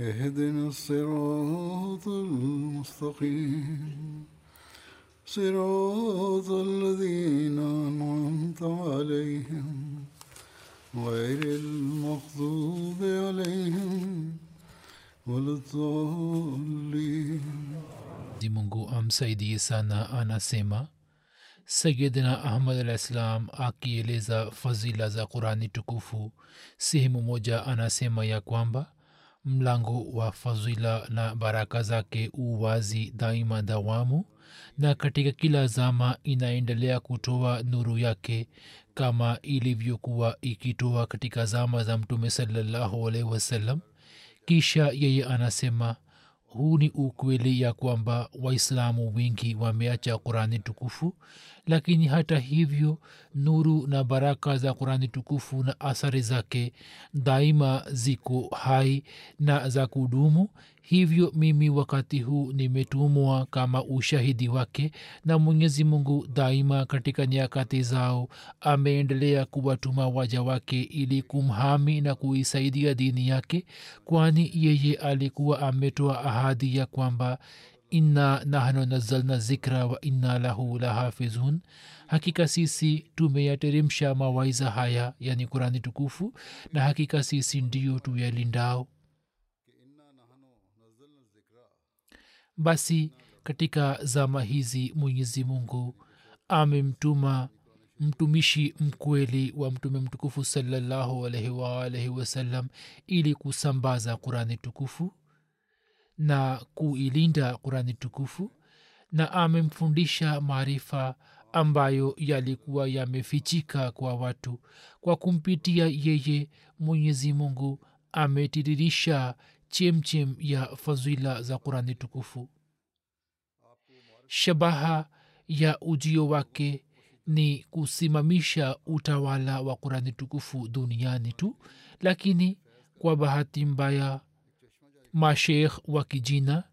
اهدنا الصراط المستقيم صراط الذين أنعمت عليهم غير المغضوب عليهم ولا الضالين Mwenyezi mungu amsaidie sana anasema sayidina ahmad alah ssalam akieleza fadhila za qurani tukufu sehemu moja anasema ya kwamba mlango wa fadhila na baraka zake uwazi daima dawamu na katika kila zama inaendelea kutoa nuru yake kama ilivyokuwa ikitoa katika zama za mtume salallahu alaihi wasallam. Kisha yeye anasema huu ni ukweli ya kwamba waislamu wengi wameacha qurani tukufu lakini hata hivyo nuru na baraka za qurani tukufu na athari zake daima ziko hai na za kudumu. Hivyo mimi wakati huu nimetumwa kama ushahidi wake na mwenyezi mungu daima katika nyakati zao ameendelea kuwatuma waja wake ili kumhami na kuisaidia dini yake kwani yeye alikuwa ametoa ahadi ya kwamba inna nahnu nazalna zikra wa inna lahu lahafizun. Hakika sisi tumeyateremsha mawaiza haya yani kurani tukufu na hakika sisi ndio tuyalindao. Basi katika zama hizi mwenyezi mungu amemtuma mtumishi mkweli wa mtume mtukufu salallahu alaihi waalaihi wasallam ili kusambaza kurani tukufu na kuilinda qurani tukufu na amemfundisha maarifa ambayo yalikuwa yamefichika kwa watu. Kwa kumpitia yeye mwenyezi mungu ametiririsha chemchem ya fadhila za qurani tukufu. Shabaha ya ujio wake ni kusimamisha utawala wa qurani tukufu duniani tu lakini kwa bahati mbaya mashekh wa kijina.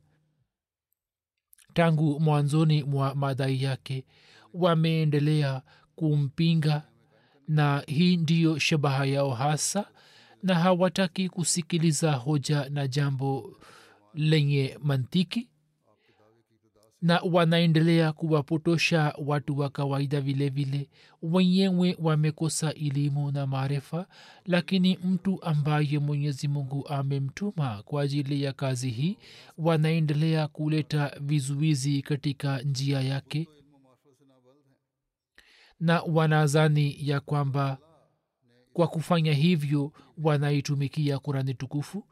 Tangu mwanzoni mwa madai yake wameendelea kumpinga na hii ndiyo shabaha yao hasa na hawataki kusikiliza hoja na jambo lenye mantiki na wanaendelea kuwapotosha watu wa kawaida vile vile. Wenyewe wamekosa elimu na maarifa lakini mtu ambaye mwenyezi mungu amemtuma kwa ajili ya kazi hii wanaendelea kuleta vizuizi katika njia yake. Na wanazani ya kwamba kwa kufanya hivyo wanaitumikia kurani tukufu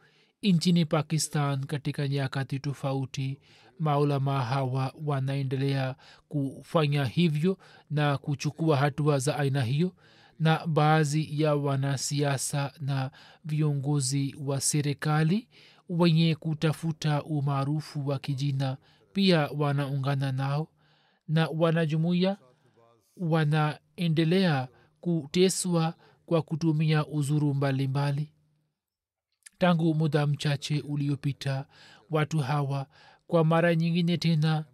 nchini pakistan katika nyakati tofauti maulama hawa wanaendelea kufanya hivyo na kuchukua hatua za aina hiyo na baadhi ya wanasiasa na viongozi wa serikali wenye kutafuta umaarufu wa kijina pia wanaungana nao na wanajumuia wanaendelea kuteswa kwa kutumia uzuru mbalimbali mbali. tangu muda mchache uliopita watu hawa kwa mara nyingine tena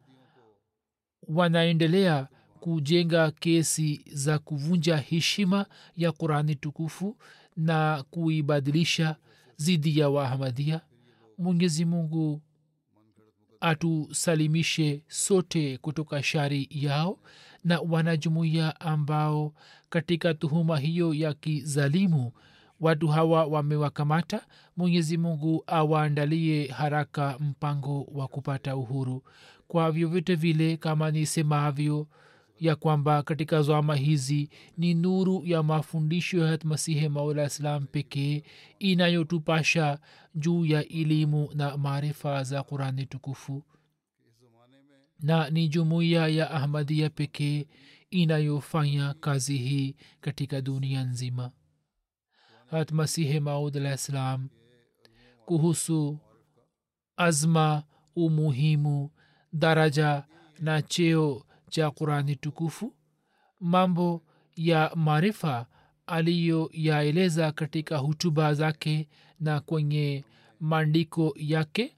wanaendelea kujenga kesi za kuvunja heshima ya qurani tukufu na kuibadilisha dhidi ya waahmadia mwenyezi mungu atusalimishe sote kutoka shari yao na wanajumuiya ambao katika tuhuma hiyo ya kizalimu watu hawa wamewakamata. Mwenyezi mungu awaandalie haraka mpango wa kupata uhuru. Kwa vyovyote vile kama nisemavyo ya kwamba katika zama hizi ni nuru ya mafundisho ya hatmasihi maula islam pekee inayotupasha juu ya elimu na maarifa za qurani tukufu. Na ni jumuiya ya ahmadia pekee inayofanya kazi hii katika dunia nzima hat masihi maud alah ssalam kuhusu azma umuhimu daraja na cheo cha qurani tukufu mambo ya maarifa aliyoyaeleza katika hutuba zake na kwenye maandiko yake.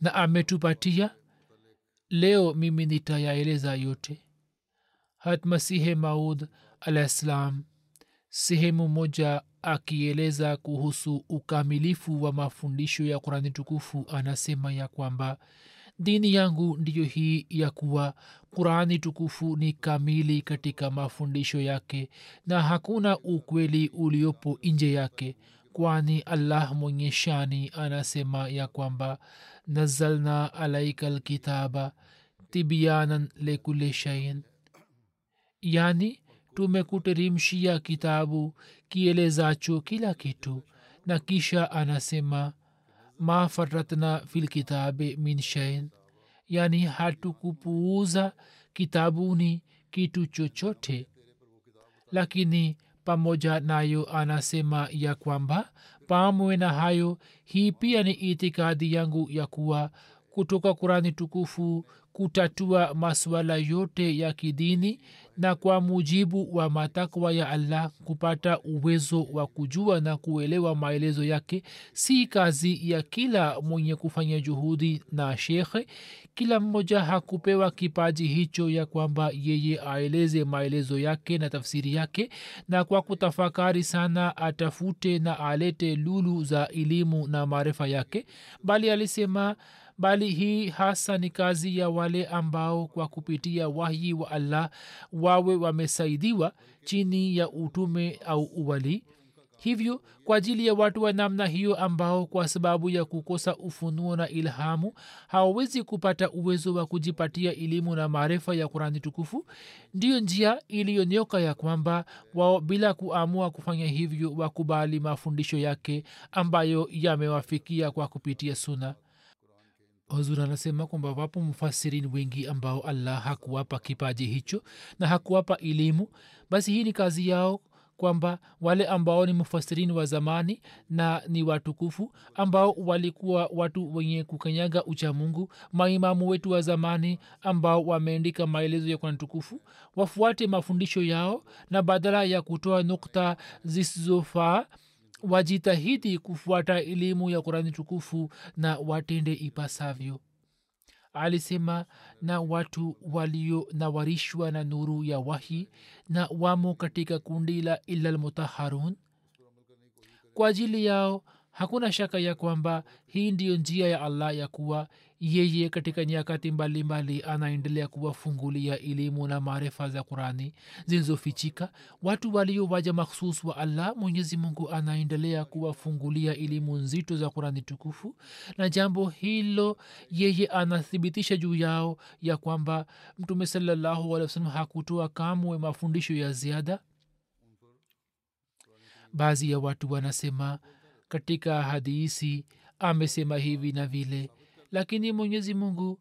Na ametupatia leo mimi nitayaeleza yote. Hatmasihe maud alah sehemu moja akieleza kuhusu ukamilifu wa mafundisho ya qurani tukufu anasema ya kwamba dini yangu ndiyo hii ya kuwa qurani tukufu ni kamili katika mafundisho yake na hakuna ukweli uliopo nje yake kwani allah mwenye shani anasema ya kwamba nazalna alaika lkitaba tibianan lekule shain yani tumekuterimshia kitabu kielezacho kila kitu. Na kisha anasema ma faratna filkitabe min shain yani hatukupuuza kitabuni kitu chochote. Lakini pamoja nayo anasema ya kwamba pamwe na hayo hii pia ni itikadi yangu ya kuwa kutoka kurani tukufu kutatua masuala yote ya kidini na kwa mujibu wa matakwa ya allah kupata uwezo wa kujua na kuelewa maelezo yake si kazi ya kila mwenye kufanya juhudi na shekhe. Kila mmoja hakupewa kipaji hicho ya kwamba yeye aeleze maelezo yake na tafsiri yake na kwa kutafakari sana atafute na alete lulu za elimu na maarifa yake bali alisema bali hii hasa ni kazi ya wale ambao kwa kupitia wahyi wa allah wawe wamesaidiwa chini ya utume au uwali. Hivyo kwa ajili ya watu wa namna hiyo ambao kwa sababu ya kukosa ufunuo na ilhamu hawawezi kupata uwezo wa kujipatia elimu na maarifa ya kurani tukufu ndiyo njia iliyonyoka ya kwamba wao bila kuamua kufanya hivyo wakubali mafundisho yake ambayo yamewafikia kwa kupitia suna huzur anasema kwamba wapo mfasirini wengi ambao allah hakuwapa kipaji hicho na hakuwapa elimu. Basi hii ni kazi yao kwamba wale ambao ni mufasirini wa zamani na ni watukufu ambao walikuwa watu wenye kukanyaga uchamungu maimamu wetu wa zamani ambao wameandika maelezo ya kurani tukufu wafuate mafundisho yao na badala ya kutoa nukta zisizofaa wajitahidi kufuata elimu ya kurani tukufu na watende ipasavyo. Alisema na watu walionawarishwa na nuru ya wahi na wamo katika kundi la ilalmutaharun kwa ajili yao hakuna shaka ya kwamba hii ndiyo njia ya allah ya kuwa yeye katika nyakati mbalimbali anaendelea kuwafungulia elimu na maarifa za qurani zilizofichika. Watu waliowaja makhsus wa allah mwenyezi mungu anaendelea kuwafungulia elimu nzito za qurani tukufu. Na jambo hilo yeye anathibitisha juu yao ya kwamba mtume wasallam hakutoa kamwe mafundisho ya ziada. Baadhi ya watu wanasema katika hadisi amesema hivi na vile lakini mwenyezi mungu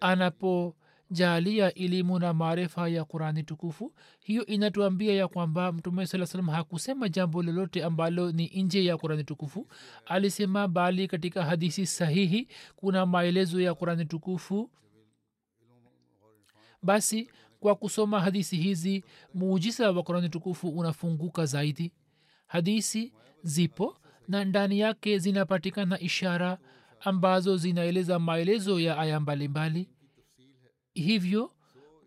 anapojalia elimu na maarifa ya qurani tukufu hiyo inatuambia ya kwamba mtume saa salam hakusema jambo lolote ambalo ni nje ya qurani tukufu. Alisema bali katika hadisi sahihi kuna maelezo ya qurani tukufu. Basi kwa kusoma hadisi hizi muujiza wa qurani tukufu unafunguka zaidi. Hadisi zipo na ndani yake zinapatikana ishara ambazo zinaeleza maelezo ya aya mbalimbali. Hivyo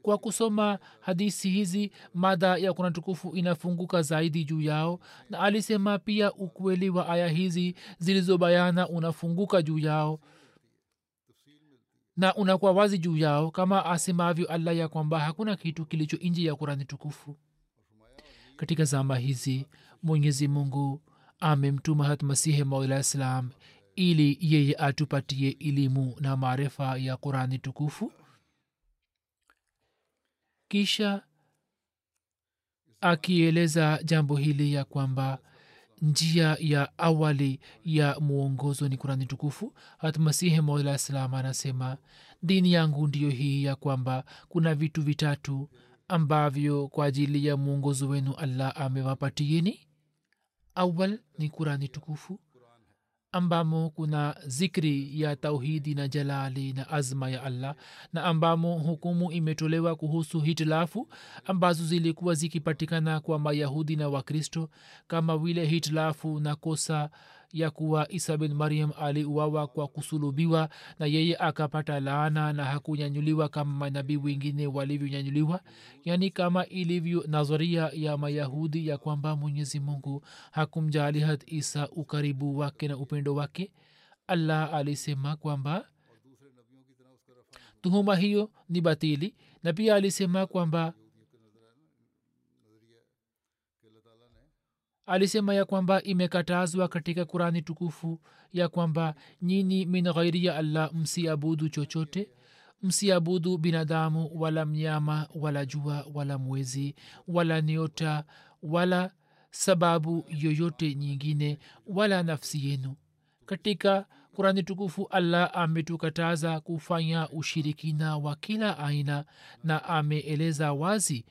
kwa kusoma hadisi hizi mada ya kuna tukufu inafunguka zaidi juu yao na alisema pia ukweli wa aya hizi zilizobayana unafunguka juu yao na unakuwa wazi juu yao kama asemavyo allah ya kwamba hakuna kitu kilicho nje ya kurani tukufu. Katika zama hizi mwenyezi mungu amemtuma hatmasihi maula islam ili yeye atupatie elimu na maarifa ya qurani tukufu. Kisha akieleza jambo hili ya kwamba njia ya awali ya mwongozo ni kurani tukufu hatmasihi maula salam anasema dini yangu ndiyo hii ya kwamba kuna vitu vitatu ambavyo kwa ajili ya mwongozo wenu allah amewapatieni. Awal ni kurani tukufu ambamo kuna zikri ya tauhidi na jalali na azma ya allah na ambamo hukumu imetolewa kuhusu hitilafu ambazo zilikuwa zikipatikana kwa mayahudi na wakristo kama vile hitilafu na kosa ya kuwa isa bin mariam aliuawa kwa kusulubiwa na yeye akapata laana na hakunyanyuliwa kama manabii wengine walivyonyanyuliwa yaani kama ilivyo nadharia ya mayahudi ya kwamba mwenyezi mungu hakumjali had isa ukaribu wake na upendo wake. Allah alisema kwamba tuhuma hiyo ni batili na pia alisema kwamba alisema ya kwamba imekatazwa katika kurani tukufu ya kwamba nyini min ghairi ya allah msiabudu chochote msiabudu binadamu wala mnyama wala jua wala mwezi wala niota wala sababu yoyote nyingine wala nafsi yenu. Katika kurani tukufu allah ametukataza kufanya ushirikina wa kila aina na ameeleza wazi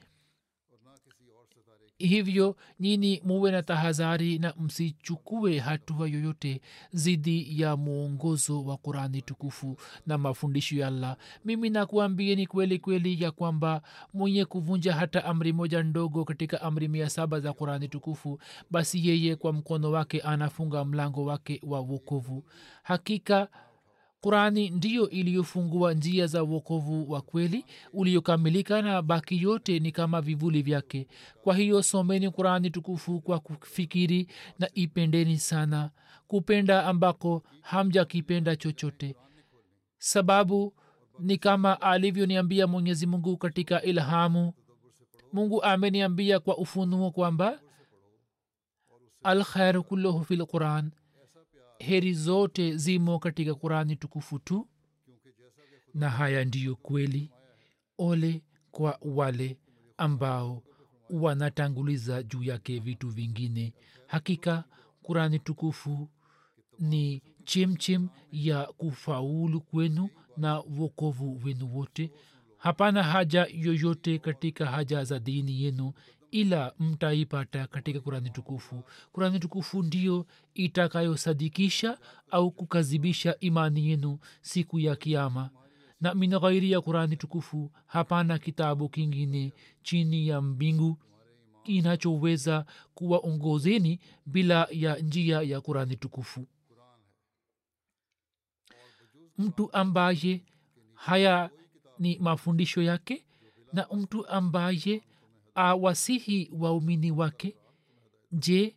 hivyo nyini muwe na tahadhari na msichukue hatua yoyote dhidi ya mwongozo wa qurani tukufu na mafundisho ya allah. Mimi nakuambieni kweli kweli ya kwamba mwenye kuvunja hata amri moja ndogo katika amri mia saba za qurani tukufu basi yeye kwa mkono wake anafunga mlango wake wa wokovu. Hakika qurani ndiyo iliyofungua njia za uokovu wa kweli uliokamilika na baki yote ni kama vivuli vyake. Kwa hiyo someni qurani tukufu kwa kufikiri na ipendeni sana. Kupenda ambako hamjakipenda chochote. Sababu ni kama alivyoniambia mwenyezi mungu katika ilhamu. Mungu ameniambia kwa ufunuo kwamba alkhairu kulluhu fi lquran heri zote zimo katika qurani tukufu tu. Na haya ndiyo kweli. Ole kwa wale ambao wanatanguliza juu yake vitu vingine. Hakika kurani tukufu ni chemchem ya kufaulu kwenu na wokovu wenu wote. Hapana haja yoyote katika haja za dini yenu ila mtaipata katika kurani tukufu. Kurani tukufu ndiyo itakayosadikisha au kukazibisha imani yenu siku ya kiama na min ghairi ya kurani tukufu hapana kitabu kingine chini ya mbingu kinachoweza kuwaongozeni bila ya njia ya kurani tukufu. Mtu ambaye haya ni mafundisho yake na mtu ambaye awasihi waumini wake. Je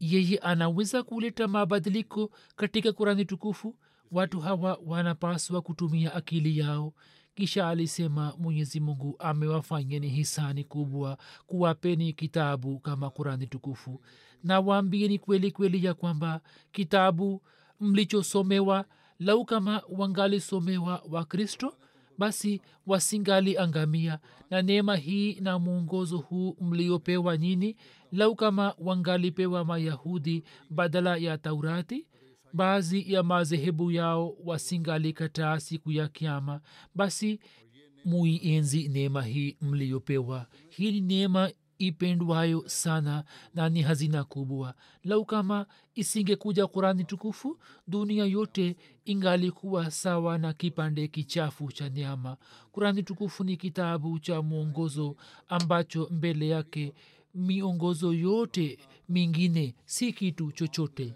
yeye anaweza kuleta mabadiliko katika kurani tukufu? Watu hawa wanapaswa kutumia akili yao. Kisha alisema mwenyezi mungu amewafanyeni hisani kubwa kuwapeni kitabu kama kurani tukufu. Na waambieni kweli kweli ya kwamba kitabu mlichosomewa lau kama wangalisomewa wakristo basi wasingaliangamia na neema hii na mwongozo huu mliopewa nyini lau kama wangalipewa mayahudi badala ya taurati? Baadhi ya madhehebu yao wasingalikataa siku ya kiama basi muienzi neema hii mliyopewa hii ni neema ipendwayo sana na ni hazina kubwa. Lau kama isingekuja kurani tukufu dunia yote ingalikuwa sawa na kipande kichafu cha nyama kurani tukufu ni kitabu cha mwongozo ambacho mbele yake miongozo yote mingine si kitu chochote.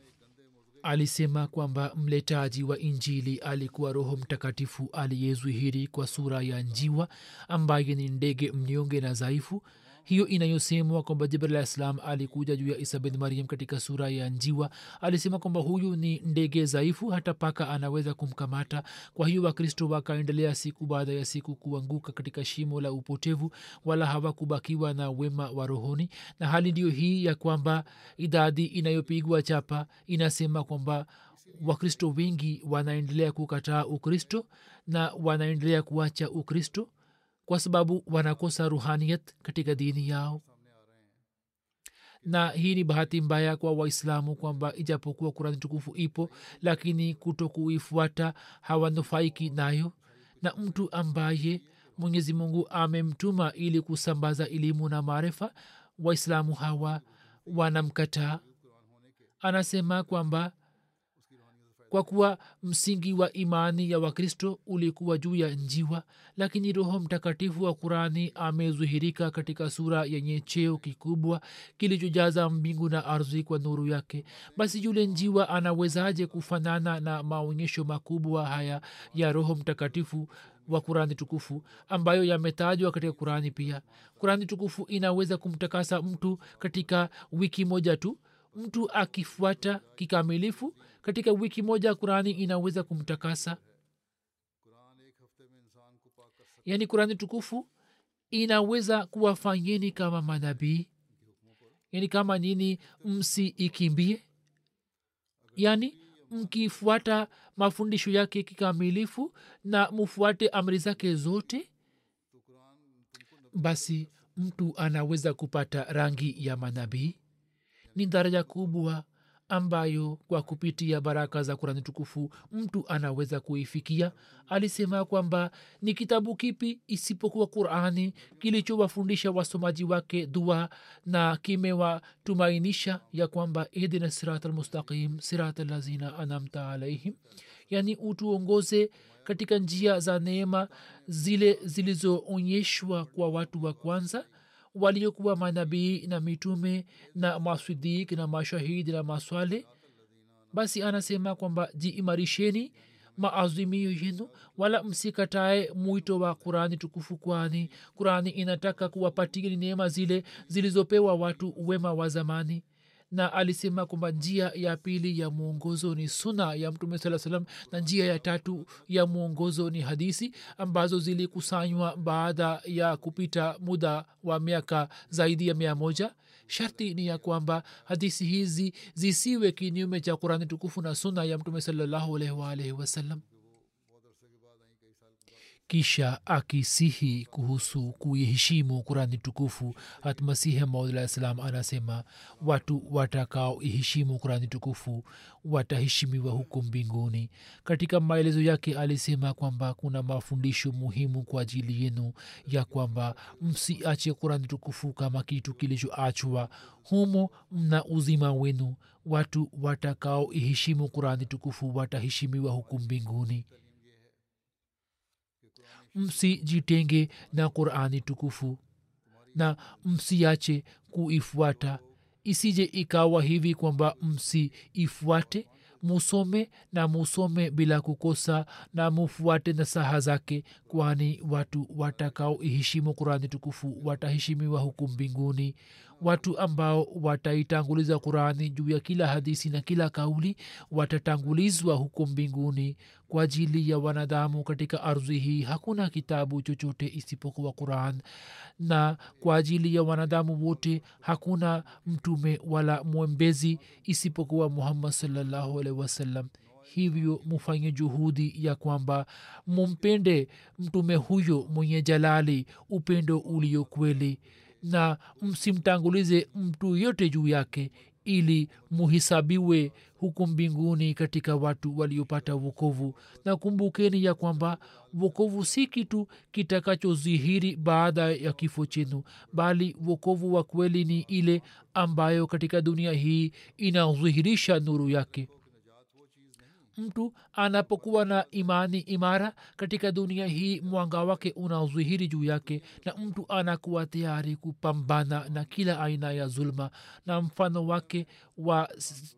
Alisema kwamba mletaji wa injili alikuwa roho mtakatifu aliyezwihiri kwa sura ya njiwa ambaye ni ndege mnyonge na dhaifu hiyo inayosemwa kwamba jibril alah alikuja juu ya isa bin mariam katika sura ya njiwa. Alisema kwamba huyu ni ndege dhaifu hata paka anaweza kumkamata. Kwa hiyo wakristo wakaendelea siku baada ya siku kuanguka katika shimo la upotevu wala hawakubakiwa na wema wa rohoni. Na hali ndiyo hii ya kwamba idadi inayopigwa chapa inasema kwamba wakristo wengi wanaendelea kukataa ukristo na wanaendelea kuacha ukristo kwa sababu wanakosa ruhaniyat katika dini yao. Na hii ni bahati mbaya kwa waislamu kwamba ijapokuwa kurani tukufu ipo lakini kuto kuifuata hawanufaiki nayo. Na mtu ambaye mwenyezi mungu amemtuma ili kusambaza elimu na maarifa waislamu hawa wanamkataa. Anasema kwamba kwa kuwa msingi wa imani ya wakristo ulikuwa juu ya njiwa lakini roho mtakatifu wa kurani amezihirika katika sura yenye cheo kikubwa kilichojaza mbingu na ardhi kwa nuru yake. Basi yule njiwa anawezaje kufanana na maonyesho makubwa haya ya roho mtakatifu wa kurani tukufu ambayo yametajwa katika kurani pia? Kurani tukufu inaweza kumtakasa mtu katika wiki moja tu? Mtu akifuata kikamilifu katika wiki moja kurani inaweza kumtakasa. Yaani kurani tukufu inaweza kuwafanyeni kama manabii. Yaani kama nini msiikimbie. Yaani mkifuata mafundisho yake kikamilifu na mfuate amri zake zote basi mtu anaweza kupata rangi ya manabii. Ni daraja kubwa ambayo kwa kupitia baraka za kurani tukufu mtu anaweza kuifikia. Alisema kwamba ni kitabu kipi isipokuwa qurani kilichowafundisha wasomaji wake dua na kimewatumainisha ya kwamba ihdina sirat almustaqim sirat lazina anamta alaihim. Yani utuongoze katika njia za neema zile zilizoonyeshwa kwa watu wa kwanza waliokuwa manabii na mitume na maswidik na mashahidi na maswale basi anasema kwamba jiimarisheni maazimio yenu wala msikatae mwito wa kurani tukufu kwani kurani inataka kuwapatigini neema zile zilizopewa watu wema wa zamani na alisema kwamba njia ya pili ya mwongozo ni suna ya mtume saa salam na njia ya tatu ya mwongozo ni hadisi ambazo zilikusanywa baada ya kupita muda wa miaka zaidi ya mia moja. Sharti ni ya kwamba hadisi hizi zisiwe kinyume cha qurani tukufu na suna ya mtume salallahu alaihi waalihi wasallam kisha akisihi kuhusu kuiheshimu kurani tukufu. Hatmasihi maudalah salam anasema watu watakaoiheshimu kurani tukufu wataheshimiwa huku mbinguni. Katika maelezo yake alisema kwamba kuna mafundisho muhimu kwa ajili yenu ya kwamba msiache kurani tukufu kama kitu kilichoachwa humo mna uzima wenu. Watu watakaoiheshimu kurani tukufu wataheshimiwa huku mbinguni msijitenge na qurani tukufu na msiache kuifuata. Isije ikawa hivi kwamba msiifuate musome na musome bila kukosa na mufuate nasaha zake kwani watu watakaoiheshimu qurani tukufu wataheshimiwa huku mbinguni watu ambao wataitanguliza qurani juu ya kila hadisi na kila kauli watatangulizwa huko mbinguni kwa ajili ya wanadamu katika ardhi hii. Hakuna kitabu chochote isipokuwa quran. Na kwa ajili ya wanadamu wote hakuna mtume wala mwembezi isipokuwa muhammad salllahualhi wasallam. Hivyo mufanye juhudi ya kwamba mumpende mtume huyo mwenye jalali upendo ulio kweli na msimtangulize mtu yote juu yake ili muhisabiwe huku mbinguni katika watu waliopata wokovu. Na kumbukeni ya kwamba wokovu si kitu kitakachozihiri baada ya kifo chenu bali wokovu wa kweli ni ile ambayo katika dunia hii inadhihirisha nuru yake mtu anapokuwa na imani imara katika dunia hii mwanga wake unaozihiri juu yake na mtu anakuwa tayari kupambana na kila aina ya zulma. Na mfano wake wa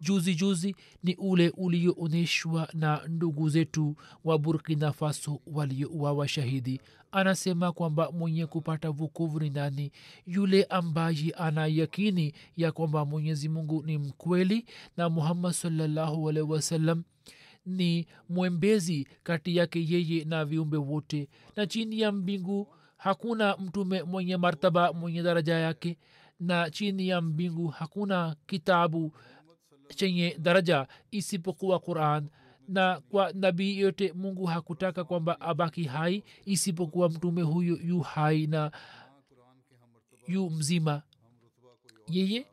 juzi juzi ni ule ulioonyeshwa na ndugu zetu wa burkina faso waliouawa shahidi. Anasema kwamba mwenye kupata vukuvu ni nani? Yule ambaye ana yakini ya kwamba mwenyezi mungu ni mkweli na muhammad sallahualhi wasalam wasallam ni mwembezi kati yake yeye na viumbe wote. Na chini ya mbingu hakuna mtume mwenye martaba mwenye daraja yake. Na chini ya mbingu hakuna kitabu chenye daraja isipokuwa quran. Na kwa nabii yote mungu hakutaka kwamba abaki hai isipokuwa mtume huyu yu hai na yu mzima. Yeye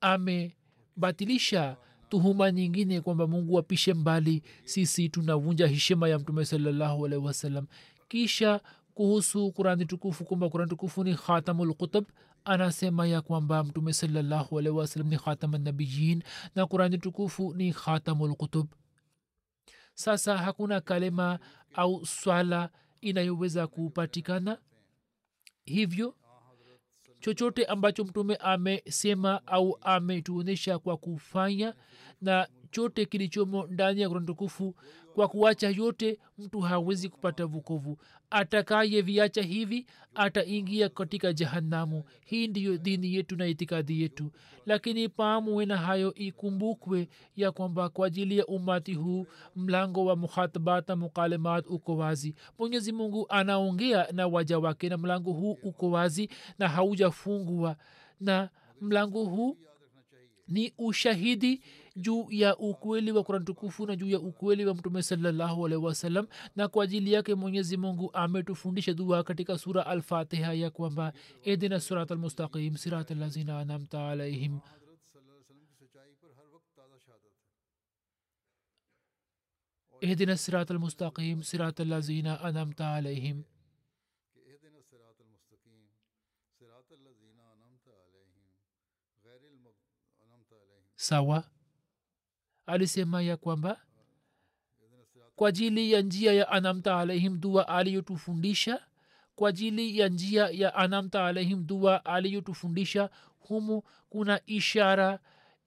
amebatilisha tuhuma nyingine kwamba mungu apishe mbali sisi tunavunja heshima ya mtume salallahu alaihi wasallam. Kisha kuhusu kurani tukufu kwamba kurani tukufu ni khatamulkutab anasema ya kwamba mtume salallahu alaihi wasallam ni khatamanabiyin na kurani tukufu ni khatamulkutub sasa hakuna kalema au swala inayoweza kupatikana. Hivyo chochote ambacho mtume amesema au ametuonyesha kwa kufanya na chote kilichomo ndani ya kurani tukufu kwa kuacha yote mtu hawezi kupata vukovu atakaye viacha hivi ataingia katika jehanamu. Hii ndiyo dini yetu na itikadi yetu. Lakini pamwe na hayo ikumbukwe ya kwamba kwa ajili ya umati huu mlango wa mukhatabat na mukalimat uko wazi. Mwenyezi mungu anaongea na waja wake na mlango huu uko wazi na haujafungua. Na mlango huu ni ushahidi juu ya ukweli wa kurani tukufu na juu ya ukweli wa mtume salallahu alaihi wasallam na kwa ajili yake mwenyezi mungu ametufundisha dua katika sura alfatiha ya kwamba edina surat almustaqim sirat lazina anamta alaihim اهدنا الصراط المستقيم صراط الذين أنعمت عليهم sawa? Alisema ya kwamba kwa ajili ya njia ya anamta alaihim dua aliyotufundisha kwa ajili ya njia ya anamta alaihim dua aliyotufundisha humu kuna ishara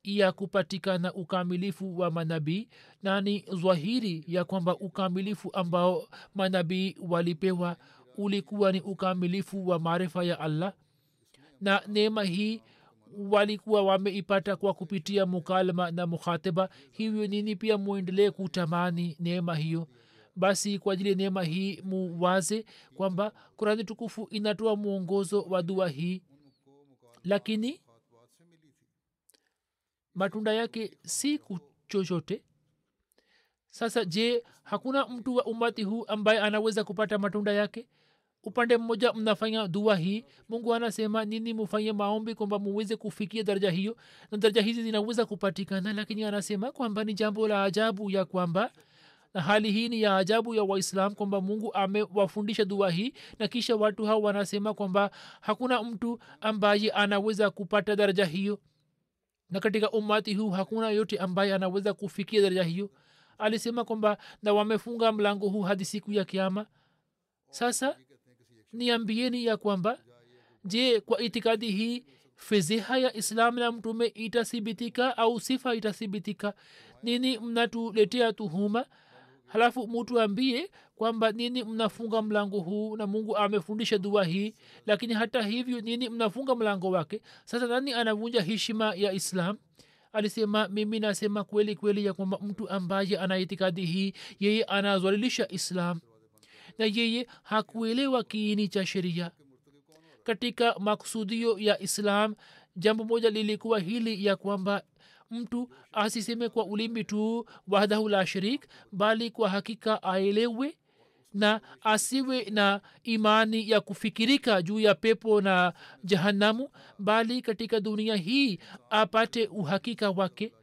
ya kupatikana ukamilifu wa manabii na ni zwahiri ya kwamba ukamilifu ambao manabii walipewa ulikuwa ni ukamilifu wa maarifa ya allah. Na neema hii walikuwa wameipata kwa kupitia mukalama na mukhatiba. Hivyo nini pia muendelee kutamani neema hiyo? Basi kwa ajili ya neema hii muwaze kwamba kurani tukufu inatoa mwongozo wa dua hii. Lakini matunda yake si chochote. Sasa je hakuna mtu wa umati huu ambaye anaweza kupata matunda yake upande mmoja mnafanya dua hii mungu anasema nini? Mufanye maombi kwamba muweze kufikia daraja hiyo. Na daraja hizi zinaweza kupatikana lakini anasema kwamba ni jambo la ajabu ya kwamba na hali hii ni ya ajabu ya waislam kwamba mungu amewafundisha dua hii na kisha watu hao wanasema kwamba hakuna mtu ambaye anaweza kupata daraja hiyo. Na katika umati huu hakuna yote ambaye anaweza kufikia daraja hiyo. Alisema kwamba na wamefunga mlango huu hadi siku ya kiama sasa niambieni ya kwamba je kwa itikadi hii fedheha ya islam na mtume itathibitika au sifa itathibitika? Nini mnatuletea tuhuma? Halafu mutuambie kwamba nini mnafunga mlango huu na mungu amefundisha dua hii lakini hata hivyo nini mnafunga mlango wake? Sasa nani anavunja heshima ya islam? Alisema mimi nasema kweli kweli ya kwamba mtu ambaye ana itikadi hii yeye anazwalilisha islam na yeye hakuelewa kiini cha sheria. Katika maksudio ya islam jambo moja lilikuwa hili ya kwamba mtu asiseme kwa ulimi tu wahdahu la sharik bali kwa hakika aelewe na asiwe na imani ya kufikirika juu ya pepo na jahanamu bali katika dunia hii apate uhakika wake.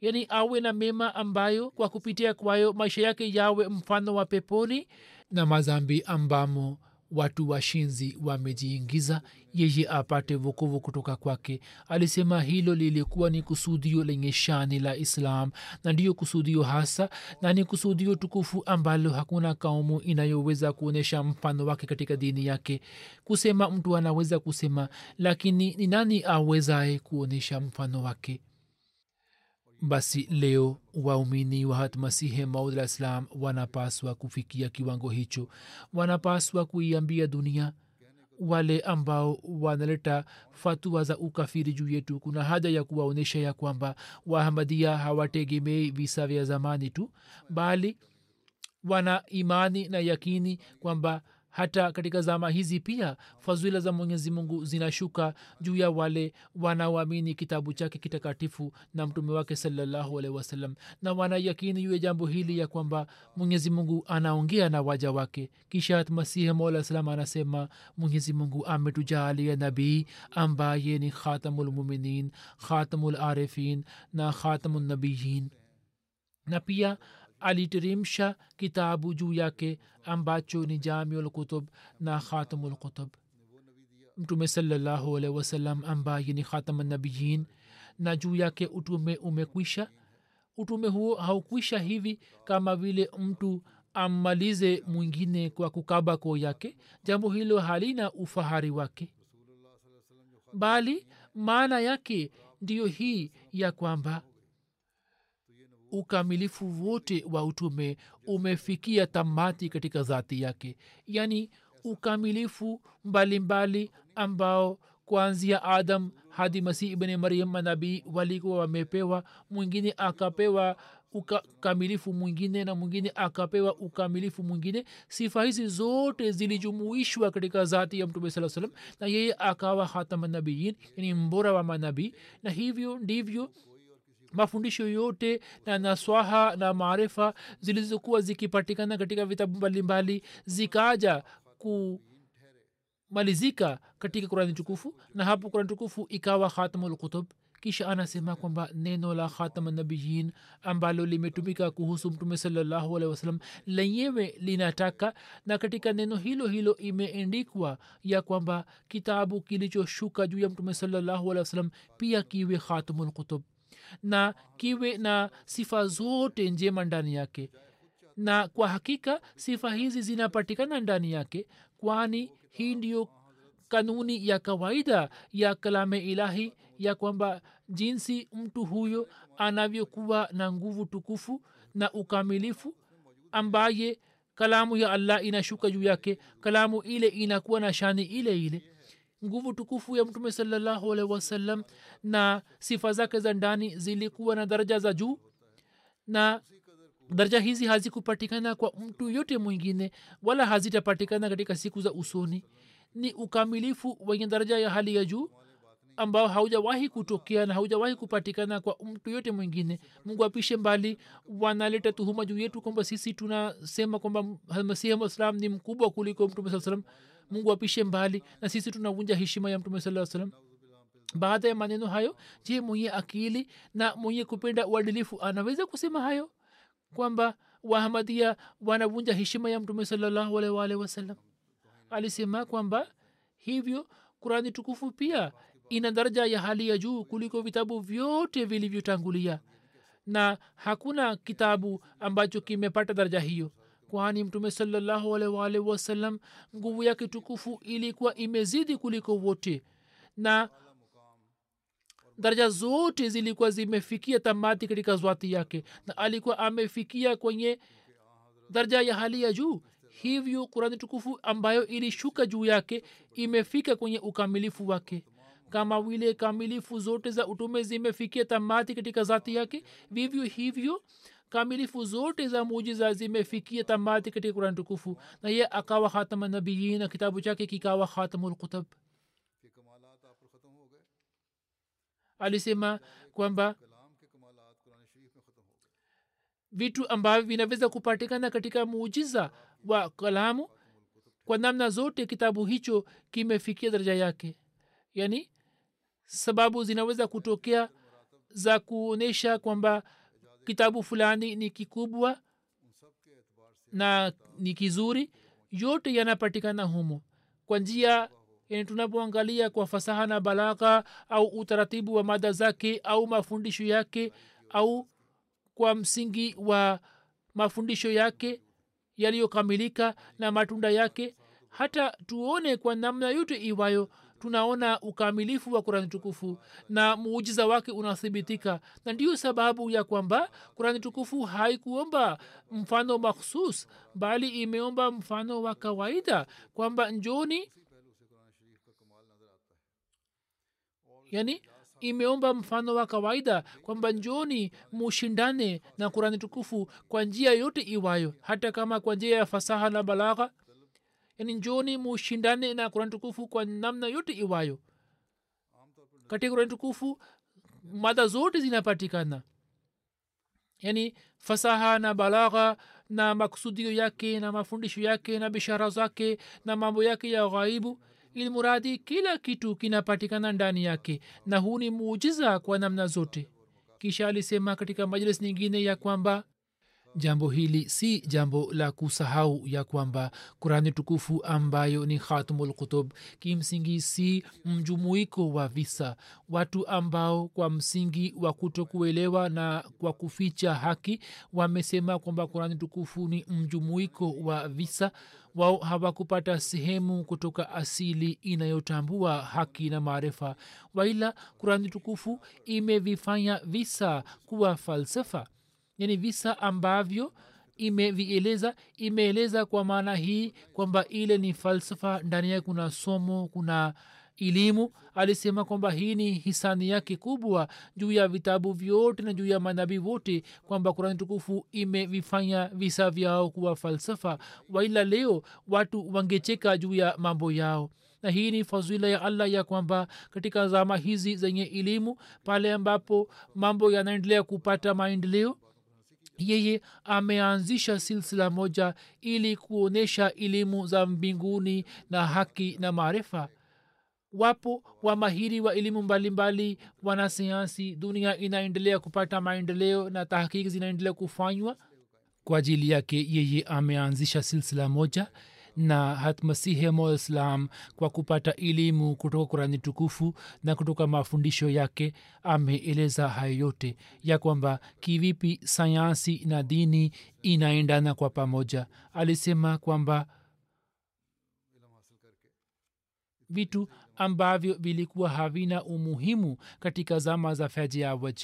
Yani awe na mema ambayo kwa kupitia kwayo maisha yake yawe mfano wa peponi na mazambi ambamo watu washinzi wamejiingiza yeye apate vukuvu kutoka kwake. Alisema hilo lilikuwa ni kusudio lenye shani la islam na ndiyo kusudio hasa na ni kusudio tukufu ambalo hakuna kaumu inayoweza kuonyesha mfano wake katika dini yake. Kusema mtu anaweza kusema lakini ni nani awezaye kuonyesha mfano wake basi leo waumini wa hatmasihe maud alah ssalam wanapaswa kufikia kiwango hicho. Wanapaswa kuiambia dunia wale ambao wanaleta fatua za ukafiri juu yetu. Kuna haja ya kuwaonyesha ya kwamba wahamadia hawategemei visa vya zamani tu bali wana imani na yakini kwamba hata katika zama hizi pia fadhila za mwenyezi mungu zinashuka juu ya wale wanaoamini kitabu chake kitakatifu na mtume wake salallahu alaihi wasallam na wanayakini juu ya jambo hili ya kwamba mwenyezi mungu anaongea na waja wake. Kisha masihi mola salam anasema mwenyezi mungu ametujaalia nabii ambaye ni khatamulmuminin khatamularifin na khatamunabiyin na pia aliteremsha kitabu juu yake ambacho ni jamiulkutub na khatamulkutub mtume salallahu alaihi wasallam ambaye ni khatamnabiyin na juu yake utume umekwisha. Utume huo haukwisha hivi kama vile mtu ammalize mwingine kwa kukaba koo yake jambo hilo halina ufahari wake. Bali maana yake ndiyo hii ya kwamba ukamilifu wote wa utume umefikia tamati katika dhati yake. Yaani ukamilifu mbalimbali ambao kuanzia adam hadi masih ibni maryam manabii walikuwa wamepewa mwingine akapewa ukamilifu mwingine na mwingine akapewa ukamilifu mwingine. Sifa hizi zote zilijumuishwa katika zati ya mtume saa salam na yeye akawa hatamanabiyin yani mbora wa manabii. Na hivyo ndivyo mafundisho yote na naswaha na maarifa zilizokuwa zikipatikana katika vitabu mbalimbali zikaja kumalizika katika kurani tukufu na hapo kurani tukufu ikawa khatamulkutub kisha anasema kwamba neno la khatamanabiyin ambalo limetumika kuhusu mtume salallahu wasalam lenyewe linataka na katika neno hilo hilo imeendikwa ya kwamba kitabu kilichoshuka juu ya mtume salallahu wasalam pia kiwe khatamulkutub na kiwe na sifa zote njema ndani yake. Na kwa hakika sifa hizi zinapatikana ndani yake kwani hii ndiyo kanuni ya kawaida ya kalame ilahi ya kwamba jinsi mtu huyo anavyokuwa na nguvu tukufu na ukamilifu ambaye kalamu ya allah inashuka juu yake kalamu ile inakuwa na shani ile ile nguvu tukufu ya mtume salallahu alehi wasallam na sifa zake za ndani zilikuwa na daraja za juu na daraja hizi hazikupatikana kwa mtu yote mwingine wala hazitapatikana katika siku za usoni. Ni ukamilifu wenye daraja ya hali ya juu ambao haujawahi kutokea na haujawahi kupatikana kwa mtu yote mwingine. Mungu apishe mbali wanaleta tuhuma juu yetu kwamba sisi tunasema kwamba masihi mslam ni mkubwa kuliko mtume saa salam mungu apishe mbali na sisi tunavunja heshima ya mtume saa salam baada ya maneno hayo je mwenye akili na mwenye kupenda uadilifu anaweza kusema hayo? Kwamba wahamadia wanavunja heshima ya mtume salallahu wasalam alisema kwamba hivyo kurani tukufu pia ina daraja ya hali ya juu kuliko vitabu vyote vilivyotangulia. Na hakuna kitabu ambacho kimepata daraja hiyo kwani mtume salallahu alaihi waalihi wasallam nguvu yake tukufu ilikuwa imezidi kuliko wote. Na daraja zote zilikuwa zimefikia tamati katika zwati yake. Na alikuwa amefikia kwenye daraja ya hali ya juu. Hivyo kurani tukufu ambayo ilishuka juu yake imefika kwenye ukamilifu wake. Kama vile kamilifu zote za utume zimefikia tamati katika zati yake vivyo hivyo kamilifu zote za mujiza zimefikia tamati katika kurani tukufu. Na ye akawa khatama nabiyin na kitabu chake kikawa khatamulkutab alisema kwamba vitu ambavyo vinaweza kupatikana katika muujiza wa kalamu kwa namna zote kitabu hicho kimefikia daraja yake. Yaani sababu zinaweza kutokea za kuonyesha kwamba kitabu fulani ni kikubwa na ni kizuri yote yanapatikana humo. Kwa njia tunapoangalia kwa fasaha na balagha au utaratibu wa mada zake au mafundisho yake au kwa msingi wa mafundisho yake yaliyokamilika na matunda yake hata tuone kwa namna yote iwayo tunaona ukamilifu wa kurani tukufu na muujiza wake unathibitika. Na ndiyo sababu ya kwamba kurani tukufu haikuomba mfano makhsus bali imeomba mfano wa kawaida kwamba njoni yani imeomba mfano wa kawaida kwamba njoni mushindane na kurani tukufu kwa njia yote iwayo hata kama kwa njia ya fasaha na balagha yani njoni mushindane na kurani tukufu kwa namna yote iwayo. Katika kurani tukufu mada zote zinapatikana. Yani fasaha na balagha na maksudio yake na mafundisho yake na bishara zake na mambo yake ya ghaibu ili muradi kila kitu kinapatikana ndani yake. Na huu ni muujiza kwa namna zote. Kisha alisema katika majlis nyingine ya kwamba jambo hili si jambo la kusahau ya kwamba kurani tukufu ambayo ni khatumulkutub kimsingi si mjumuiko wa visa. Watu ambao kwa msingi wa kutokuelewa na kwa kuficha haki wamesema kwamba kurani tukufu ni mjumuiko wa visa. Wao hawakupata sehemu kutoka asili inayotambua haki na maarifa. Waila kurani tukufu imevifanya visa kuwa falsafa yani visa ambavyo imevieleza imeeleza kwa maana hii kwamba ile ni falsafa ndani yake kuna somo kuna elimu. Alisema kwamba hii ni hisani yake kubwa juu ya vitabu vyote na juu ya manabii wote kwamba kurani tukufu imevifanya visa vyao kuwa falsafa waila leo watu wangecheka juu ya mambo yao. Na hii ni fadhila ya allah ya kwamba katika zama hizi zenye elimu pale ambapo mambo yanaendelea kupata maendeleo yeye ameanzisha silsila moja ili kuonyesha elimu za mbinguni na haki na maarifa. Wapo wamahiri wa elimu mbalimbali wanasayansi dunia inaendelea kupata maendeleo na tahakiki zinaendelea kufanywa. Kwa ajili yake yeye ameanzisha silsila moja na hatmasihi moislam kwa kupata elimu kutoka kurani tukufu na kutoka mafundisho yake ameeleza hayo yote ya kwamba kivipi sayansi na dini inaendana kwa pamoja. Alisema kwamba vitu ambavyo vilikuwa havina umuhimu katika zama za feji awaj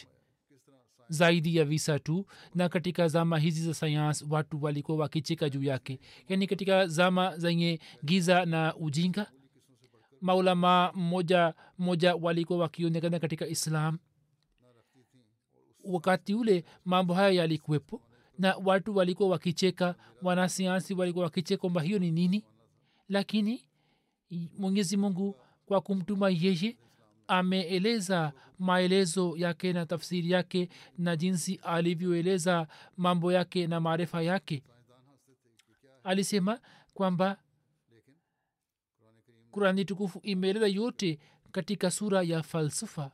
zaidi ya visa tu. Na katika zama hizi za sayansi watu walikuwa wakicheka juu yake. Yaani katika zama zenye giza na ujinga maulama mmoja mmoja walikuwa wakionekana katika islam. Wakati ule mambo haya yalikuwepo na watu walikuwa wakicheka. Wanasayansi walikuwa wakicheka kwamba hiyo ni nini? Lakini mwenyezi mungu kwa kumtuma yeye ameeleza maelezo yake na tafsiri yake na jinsi alivyoeleza mambo yake na maarifa yake. Alisema kwamba kurani tukufu imeeleza yote katika sura ya falsafa.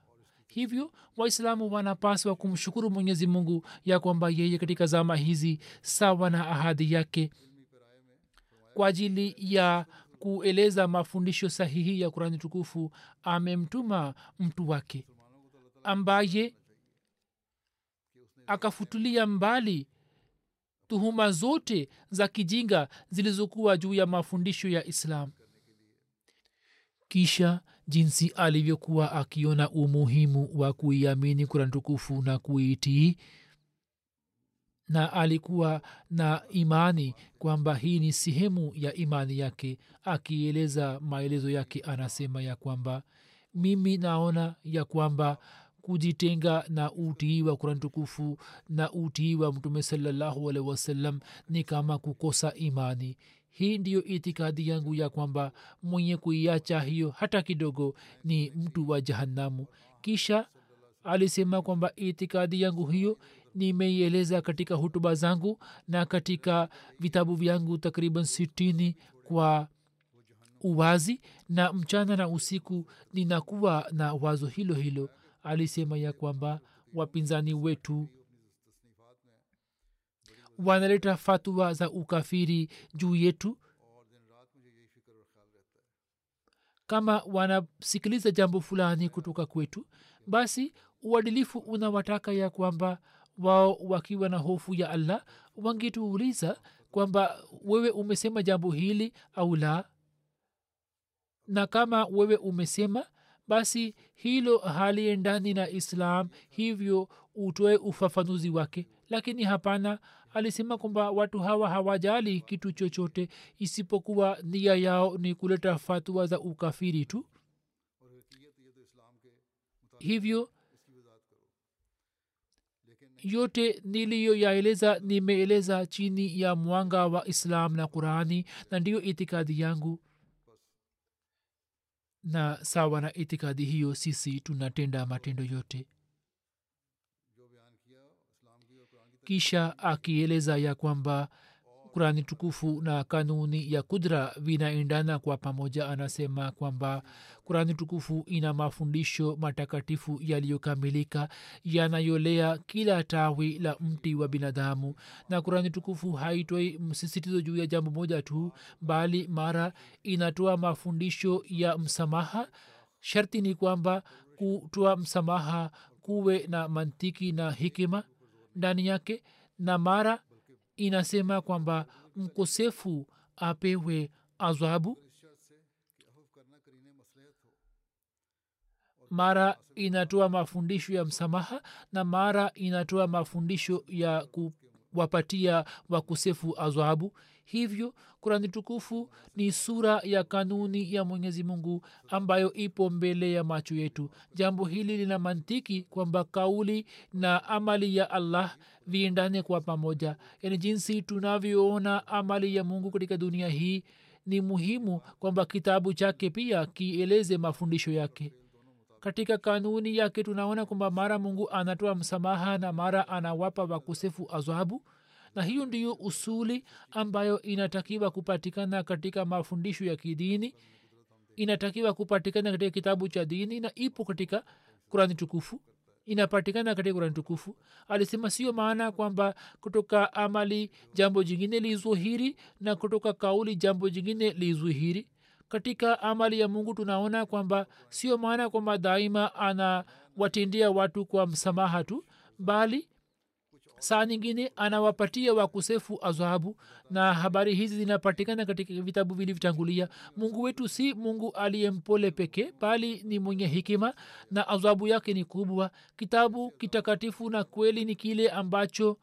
Hivyo waislamu wanapaswa kumshukuru mwenyezi mungu ya kwamba yeye katika zama hizi sawa na ahadi yake kwa ajili ya kueleza mafundisho sahihi ya kurani tukufu amemtuma mtu wake ambaye akafutulia mbali tuhuma zote za kijinga zilizokuwa juu ya mafundisho ya islam. Kisha jinsi alivyokuwa akiona umuhimu wa kuiamini kurani tukufu na kuitii na alikuwa na imani kwamba hii ni sehemu ya imani yake akieleza maelezo yake anasema ya kwamba mimi naona ya kwamba kujitenga na utii wa kurani tukufu na utii wa mtume salallahu alaihi wasallam ni kama kukosa imani. Hii ndiyo itikadi yangu ya kwamba mwenye kuiacha hiyo hata kidogo ni mtu wa jahannamu. Kisha alisema kwamba itikadi yangu hiyo nimeieleza katika hutuba zangu na katika vitabu vyangu takriban sitini kwa uwazi na mchana na usiku ninakuwa na wazo hilo hilo. Alisema ya kwamba wapinzani wetu wanaleta fatwa za ukafiri juu yetu. Kama wanasikiliza jambo fulani kutoka kwetu basi uadilifu unawataka ya kwamba wao wakiwa na hofu ya allah wangetuuliza kwamba wewe umesema jambo hili au la? Na kama wewe umesema basi hilo haliendani na islam hivyo utoe ufafanuzi wake. Lakini hapana alisema kwamba watu hawa hawajali kitu chochote isipokuwa nia yao ni kuleta fatua za ukafiri tu. Hivyo yote niliyoyaeleza nimeeleza chini ya mwanga wa islam na qurani na ndiyo itikadi yangu. Na sawa na itikadi hiyo sisi tunatenda matendo yote. Kisha akieleza ya kwamba kurani tukufu na kanuni ya kudra vinaendana kwa pamoja anasema kwamba kurani tukufu ina mafundisho matakatifu yaliyokamilika yanayolea kila tawi la mti wa binadamu. Na kurani tukufu haitoi msisitizo juu ya jambo moja tu bali mara inatoa mafundisho ya msamaha. Sharti ni kwamba kutoa msamaha kuwe na mantiki na hikima ndani yake na mara inasema kwamba mkosefu apewe azabu? Mara inatoa mafundisho ya msamaha na mara inatoa mafundisho ya kuwapatia wakosefu adhabu hivyo kurani tukufu ni sura ya kanuni ya mwenyezi mungu ambayo ipo mbele ya macho yetu. Jambo hili lina mantiki kwamba kauli na amali ya allah viendane kwa pamoja. Yani jinsi tunavyoona amali ya mungu katika dunia hii ni muhimu kwamba kitabu chake pia kieleze mafundisho yake. Katika kanuni yake tunaona kwamba mara mungu anatoa msamaha na mara anawapa wakosefu adhabu na hiyo ndiyo usuli ambayo inatakiwa kupatikana katika mafundisho ya kidini. Inatakiwa kupatikana katika kitabu cha dini na ipo katika kurani tukufu. Inapatikana katika kurani tukufu. Alisema sio maana kwamba kutoka amali jambo jingine lizuhiri na kutoka kauli jambo jingine lizuhiri. Katika amali ya mungu tunaona kwamba sio maana kwamba daima anawatindia watu kwa msamaha tu bali saa nyingine anawapatia wakosefu adhabu na habari hizi zinapatikana katika vitabu vilivyotangulia. Mungu wetu si mungu aliyempole pekee bali ni mwenye hikima na adhabu yake ni kubwa. Kitabu kitakatifu na kweli ni kile ambacho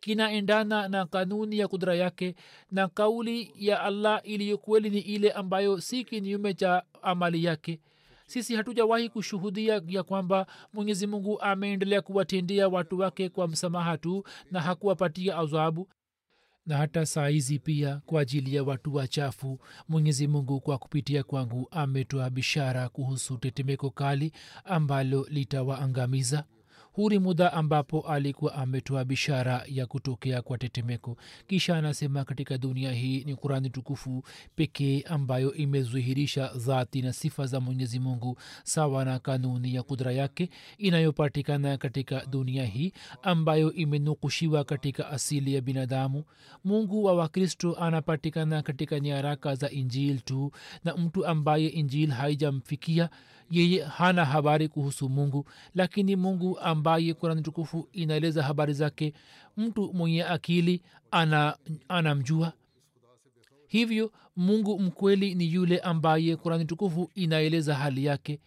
kinaendana na kanuni ya kudra yake na kauli ya allah iliyo kweli ni ile ambayo si kinyume cha amali yake sisi hatujawahi kushuhudia ya kwamba mwenyezi mungu ameendelea kuwatendea watu wake kwa msamaha tu na hakuwapatia adhabu. Na hata saa hizi pia kwa ajili ya watu wachafu mwenyezi mungu kwa kupitia kwangu ametoa bishara kuhusu tetemeko kali ambalo litawaangamiza huu ni muda ambapo alikuwa ametoa bishara ya kutokea kwa tetemeko. Kisha anasema katika dunia hii ni kurani tukufu pekee ambayo imezuhirisha dhati na sifa za mwenyezi mungu sawa na kanuni ya kudra yake inayopatikana katika dunia hii ambayo imenukushiwa katika asili ya binadamu. Mungu wa wakristo anapatikana katika nyaraka za injil tu na mtu ambaye injil haijamfikia yeye hana habari kuhusu mungu lakini mungu ambaye kurani tukufu inaeleza habari zake mtu mwenye akili ana anamjua. Hivyo mungu mkweli ni yule ambaye kurani tukufu inaeleza hali yake.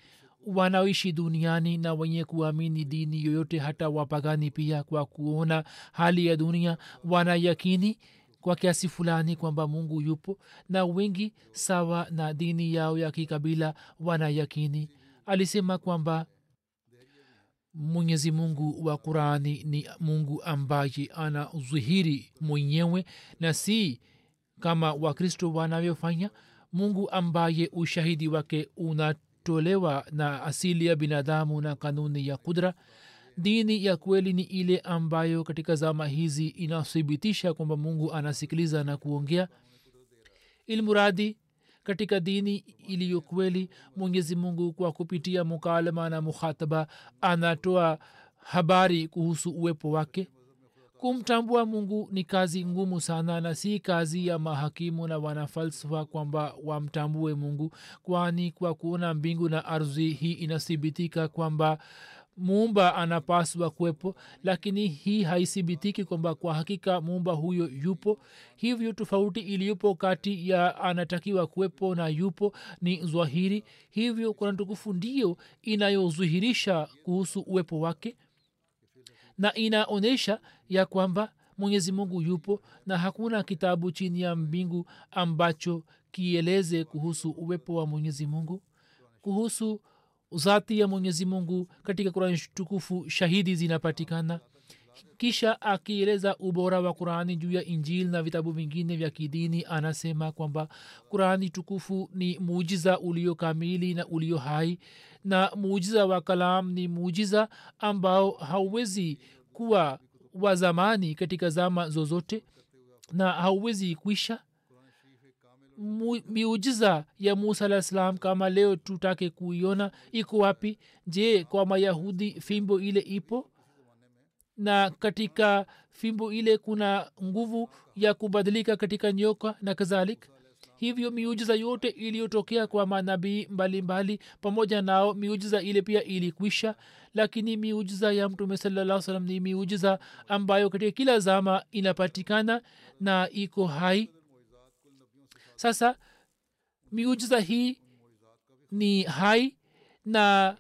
Wanaoishi duniani na wenye kuamini dini yoyote hata wapagani pia kwa kuona hali ya dunia wanayakini kwa kiasi fulani kwamba mungu yupo na wengi sawa na dini yao ya kikabila wanayakini alisema kwamba mwenyezi mungu wa qurani ni mungu ambaye ana udhihiri mwenyewe na si kama wakristo wanavyofanya. Mungu ambaye ushahidi wake unatolewa na asili ya binadamu na kanuni ya kudra dini ya kweli ni ile ambayo katika zama hizi inathibitisha kwamba mungu anasikiliza na kuongea. Ilmuradi katika dini iliyo kweli mwenyezi mungu kwa kupitia mukalama na mukhataba anatoa habari kuhusu uwepo wake. Kumtambua mungu ni kazi ngumu sana na si kazi ya mahakimu na wanafalsafa kwamba wamtambue mungu kwani kwa kuona mbingu na ardhi hii inathibitika kwamba muumba anapaswa kuwepo lakini hii haithibitiki kwamba kwa hakika muumba huyo yupo. Hivyo tofauti iliyopo kati ya anatakiwa kuwepo na yupo ni zwahiri. Hivyo kuna tukufu ndiyo inayodhihirisha kuhusu uwepo wake na inaonyesha ya kwamba mwenyezi mungu yupo na hakuna kitabu chini ya mbingu ambacho kieleze kuhusu uwepo wa mwenyezi mungu. Kuhusu zati ya mwenyezi mungu katika kurani tukufu shahidi zinapatikana. Kisha akieleza ubora wa qurani juu ya injil na vitabu vingine vya kidini anasema kwamba qurani tukufu ni muujiza ulio kamili na ulio hai na muujiza wa kalam ni muujiza ambao hauwezi kuwa wa zamani katika zama zozote na hauwezi kwisha miujiza ya musa alah salam kama leo tutake kuiona iko wapi? Je kwa mayahudi fimbo ile ipo? Na katika fimbo ile kuna nguvu ya kubadilika katika nyoka na kadhalik hivyo miujiza yote iliyotokea kwa manabii mbalimbali pamoja nao miujiza ile pia ilikwisha. Lakini miujiza ya mtume salaa salam ni miujiza ambayo katika kila zama inapatikana na iko hai sasa miujiza hii ni hai na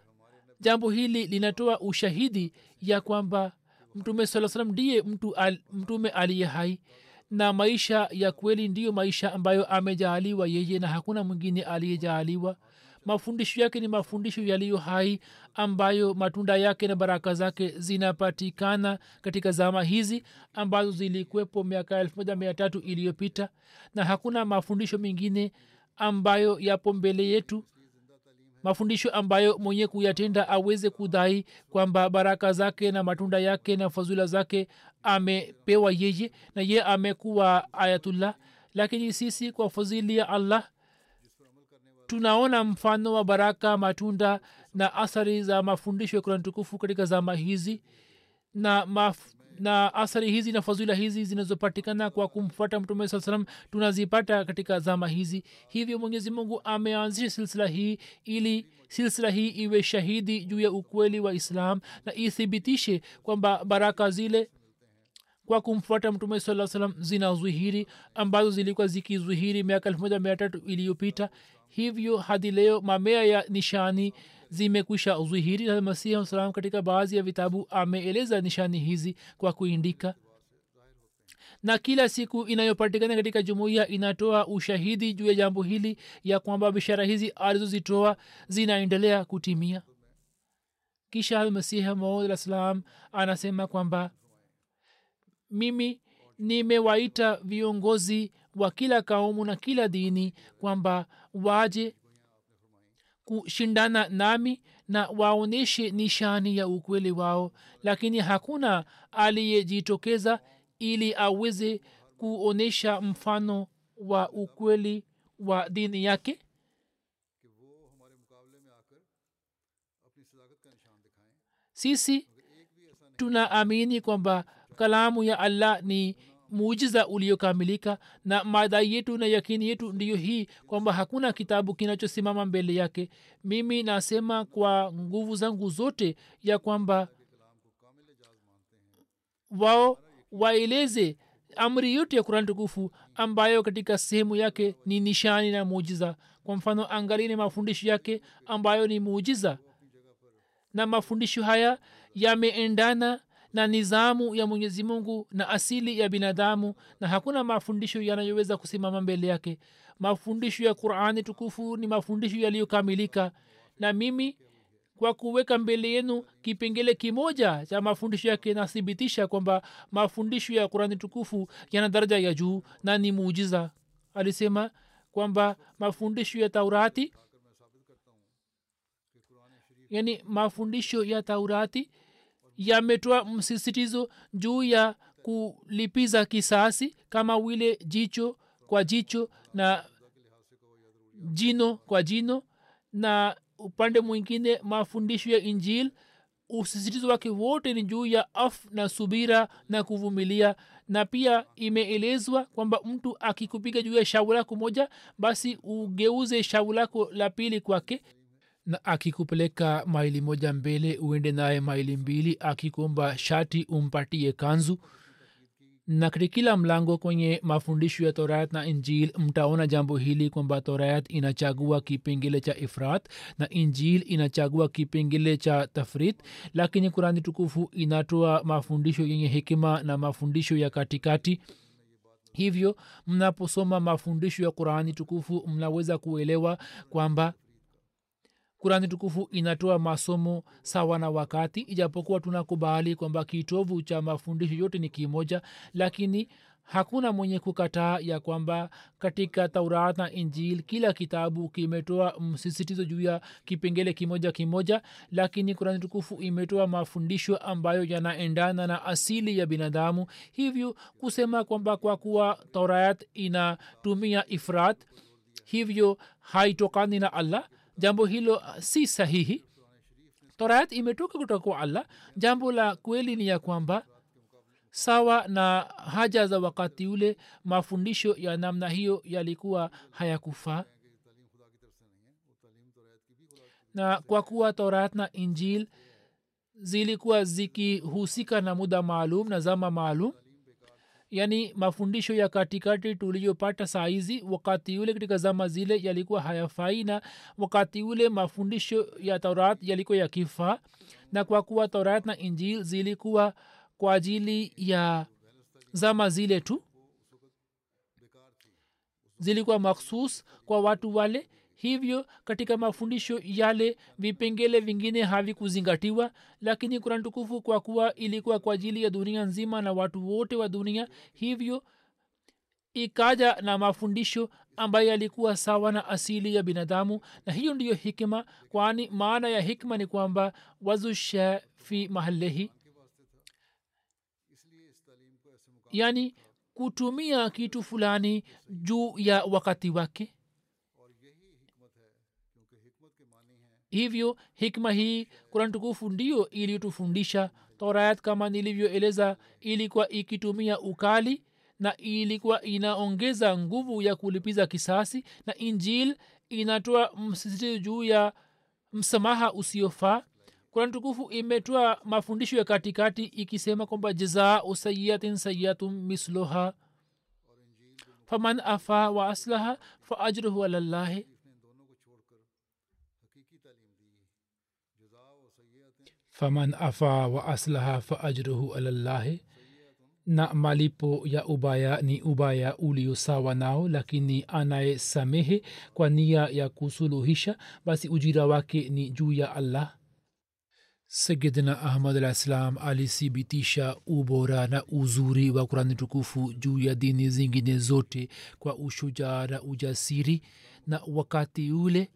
jambo hili linatoa ushahidi ya kwamba mtume saa salam ndiye mtu al, mtume aliye hai na maisha ya kweli ndiyo maisha ambayo amejaaliwa yeye na hakuna mwingine aliyejaaliwa mafundisho yake ni mafundisho yaliyo hai ambayo matunda yake na baraka zake zinapatikana katika zama hizi ambazo zilikuwepo miaka elfu iliyopita na hakuna mafundisho mengine ambayo yapo mbele yetu. Mafundisho ambayo mwenye kuyatenda aweze kudhai kwamba baraka zake na matunda yake na fadhula zake amepewa yeye na ye amekuwa ayatullah. Lakini sisi kwa fadhili ya allah tunaona mfano wa baraka matunda na athari za mafundisho ya kurani tukufu katika zama hizi. Na maf, na athari hizi na fadhila hizi zinazopatikana kwa kumfuata mtume saa salam tunazipata katika zama hizi. Hivyo mwenyezi mungu ameanzisha silsila hii ili silsila hii iwe shahidi juu ya ukweli wa islam na ithibitishe kwamba baraka zile kwa kumfuata mtume saa salam zina ambazo zilikuwa zikizuhiri miaka elfu moja mia tatu iliyopita hivyo hadi leo mamea ya nishani zimekwisha na masihi salam katika baadhi ya vitabu ameeleza nishani hizi kwa kuindika na kila siku inayopatikana katika jumuiya inatoa ushahidi juu ya jambo hili ya kwamba bishara hizi alizozitoa zinaendelea kutimia. Kisha masihi maud salam anasema kwamba mimi nimewaita viongozi wa kila kaumu na kila dini kwamba waje kushindana nami na waonyeshe nishani ya ukweli wao. Lakini hakuna aliyejitokeza ili aweze kuonyesha mfano wa ukweli wa dini yake. Sisi tunaamini kwamba kalamu ya allah ni muujiza uliokamilika na madai yetu na yakini yetu ndiyo hii kwamba hakuna kitabu kinachosimama mbele yake. Mimi nasema kwa nguvu zangu zote ya kwamba wao waeleze amri yote ya kurani tukufu ambayo katika sehemu yake ni nishani na muujiza. Kwa mfano angalini mafundisho yake ambayo ni muujiza. Na mafundisho haya yameendana na nizamu ya mwenyezi mungu na asili ya binadamu na hakuna mafundisho yanayoweza kusimama mbele yake. Mafundisho ya qurani tukufu ni mafundisho yaliyokamilika na mimi kwa kuweka mbele yenu kipengele kimoja cha mafundisho yake nathibitisha kwamba mafundisho ya qurani tukufu yana daraja ya juu na ni muujiza. Alisema kwamba mafundisho ya taurati yani mafundisho ya taurati yametoa msisitizo juu ya kulipiza kisasi kama vile jicho kwa jicho na jino kwa jino. Na upande mwingine mafundisho ya injil usisitizo wake wote ni juu ya af na subira na kuvumilia. Na pia imeelezwa kwamba mtu akikupiga juu ya shavu lako moja basi ugeuze shavu lako la pili kwake na akikupeleka maili moja mbele uende naye maili mbili akikuomba shati umpatie kanzu. Na katika kila mlango kwenye mafundisho ya torayat na injil mtaona jambo hili kwamba torayat inachagua kipengele cha ifrat na injil inachagua kipengele cha tafrit. Lakini kurani tukufu inatoa mafundisho yenye hekima na mafundisho ya katikati. Hivyo mnaposoma mafundisho ya qurani tukufu mnaweza kuelewa kwamba kurani tukufu inatoa masomo sawa na wakati ijapokuwa tunakubali kwamba kitovu cha mafundisho yote ni kimoja lakini hakuna mwenye kukataa ya kwamba katika taurat na injil kila kitabu kimetoa msisitizo juu ya kipengele kimoja kimoja lakini kurani tukufu imetoa mafundisho ambayo yanaendana na asili ya binadamu. Hivyo kusema kwamba kwa kuwa taurat inatumia ifrat hivyo haitokani na allah jambo hilo si sahihi. Torayat imetoka kutoka kwa allah. Jambo la kweli ni ya kwamba sawa na haja za wakati ule mafundisho ya namna hiyo yalikuwa hayakufaa. Na kwa kuwa torat na injil zilikuwa zikihusika na muda maalum na zama maalum yaani mafundisho ya katikati tuliyopata saizi wakati ule katika zama zile yalikuwa hayafai na wakati ule mafundisho ya taurat yalikuwa yakifaa na kwa kuwa taurat na injil zilikuwa kwa ajili ya zama zile tu zilikuwa makhsus kwa watu wale hivyo katika mafundisho yale vipengele vingine havikuzingatiwa lakini kurani tukufu kwa kuwa ilikuwa kwa ajili ya dunia nzima na watu wote wa dunia hivyo ikaja na mafundisho ambayo yalikuwa sawa na asili ya binadamu. Na hiyo ndiyo hikma kwani maana ya hikma ni kwamba wazusha fi mahalehi yani kutumia kitu fulani juu ya wakati wake hivyo hikma hii kurani tukufu ndio iliyotufundisha torayat kama nilivyoeleza ilikuwa ikitumia ukali na ilikuwa inaongeza nguvu ya kulipiza kisasi na injil inatoa msisitizo juu ya msamaha usiofaa. Kurani tukufu imetoa mafundisho ya katikati ikisema kwamba jazau sayiatin sayiatun misloha faman afa wa aslaha fa alallahi faman afa wa aslaha fa ajruhu alallahi na malipo ya ubaya ni ubaya uliosawa nao lakini anayesamehe kwa nia ya kusuluhisha basi ujira wake ni juu ya allah. Sayidina ahmad alah salam alithibitisha ubora na uzuri wa kurani tukufu juu ya dini zingine zote kwa ushujaa na ujasiri. Na wakati ule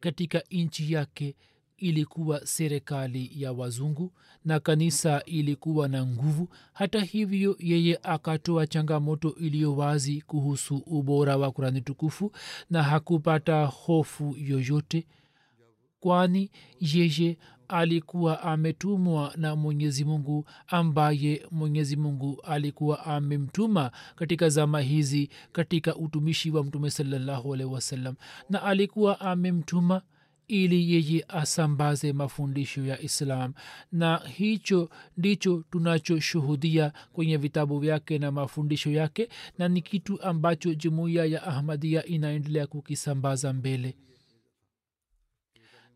katika nchi yake ilikuwa serikali ya wazungu na kanisa ilikuwa na nguvu. Hata hivyo yeye akatoa changamoto iliyo wazi kuhusu ubora wa kurani tukufu na hakupata hofu yoyote kwani yeye alikuwa ametumwa na mwenyezi mungu ambaye mwenyezi mungu alikuwa amemtuma katika zama hizi katika utumishi wa mtume salallahu alaihi wasallam na alikuwa amemtuma ili yeye asambaze mafundisho ya islam. Na hicho ndicho tunachoshuhudia kwenye vitabu vyake na mafundisho yake na ni kitu ambacho jumuiya ya ahmadia inaendelea kukisambaza mbele.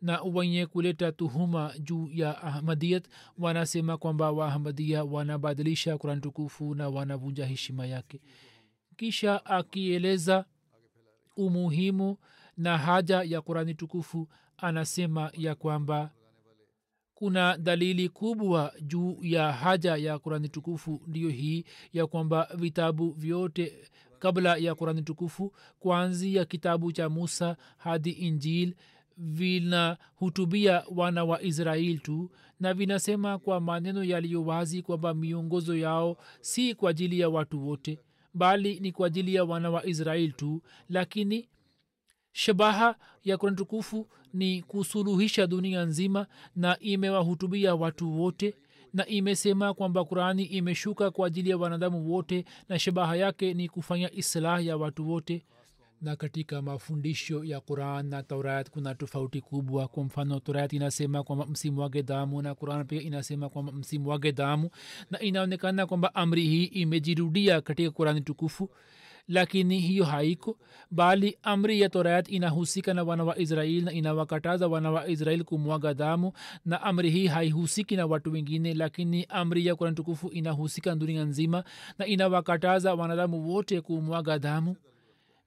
Na wenye kuleta tuhuma juu ya ahmadiyat wanasema kwamba waahmadia wanabadilisha kurani tukufu na wanavunja heshima yake. Kisha akieleza umuhimu na haja ya kurani tukufu anasema ya kwamba kuna dalili kubwa juu ya haja ya kurani tukufu ndiyo hii ya kwamba vitabu vyote kabla ya kurani tukufu kuanzia kitabu cha musa hadi injil vinahutubia wana wa israel tu na vinasema kwa maneno yaliyo wazi kwamba miongozo yao si kwa ajili ya watu wote bali ni kwa ajili ya wana wa israel tu lakini shabaha ya kurani tukufu ni kusuluhisha dunia nzima na imewahutubia watu wote na imesema kwamba qurani imeshuka kwa ajili ya wanadamu wote na shabaha yake ni kufanya islah ya watu wote. Na katika mafundisho ya quran na taurat kuna tofauti kubwa. Kwa mfano taurat inasema kwamba msimu wake damu na quran pia inasema kwamba msimu wake damu. Na inaonekana kwamba amri hii imejirudia katika qurani tukufu lakini hiyo haiko bali amri ya torayat inahusika na wana wa israel na inawakataza wana wa israel kumwaga damu na amri hii haihusiki na watu wengine lakini amri ya kurani tukufu inahusika dunia nzima na inawakataza wanadamu wote kumwaga damu.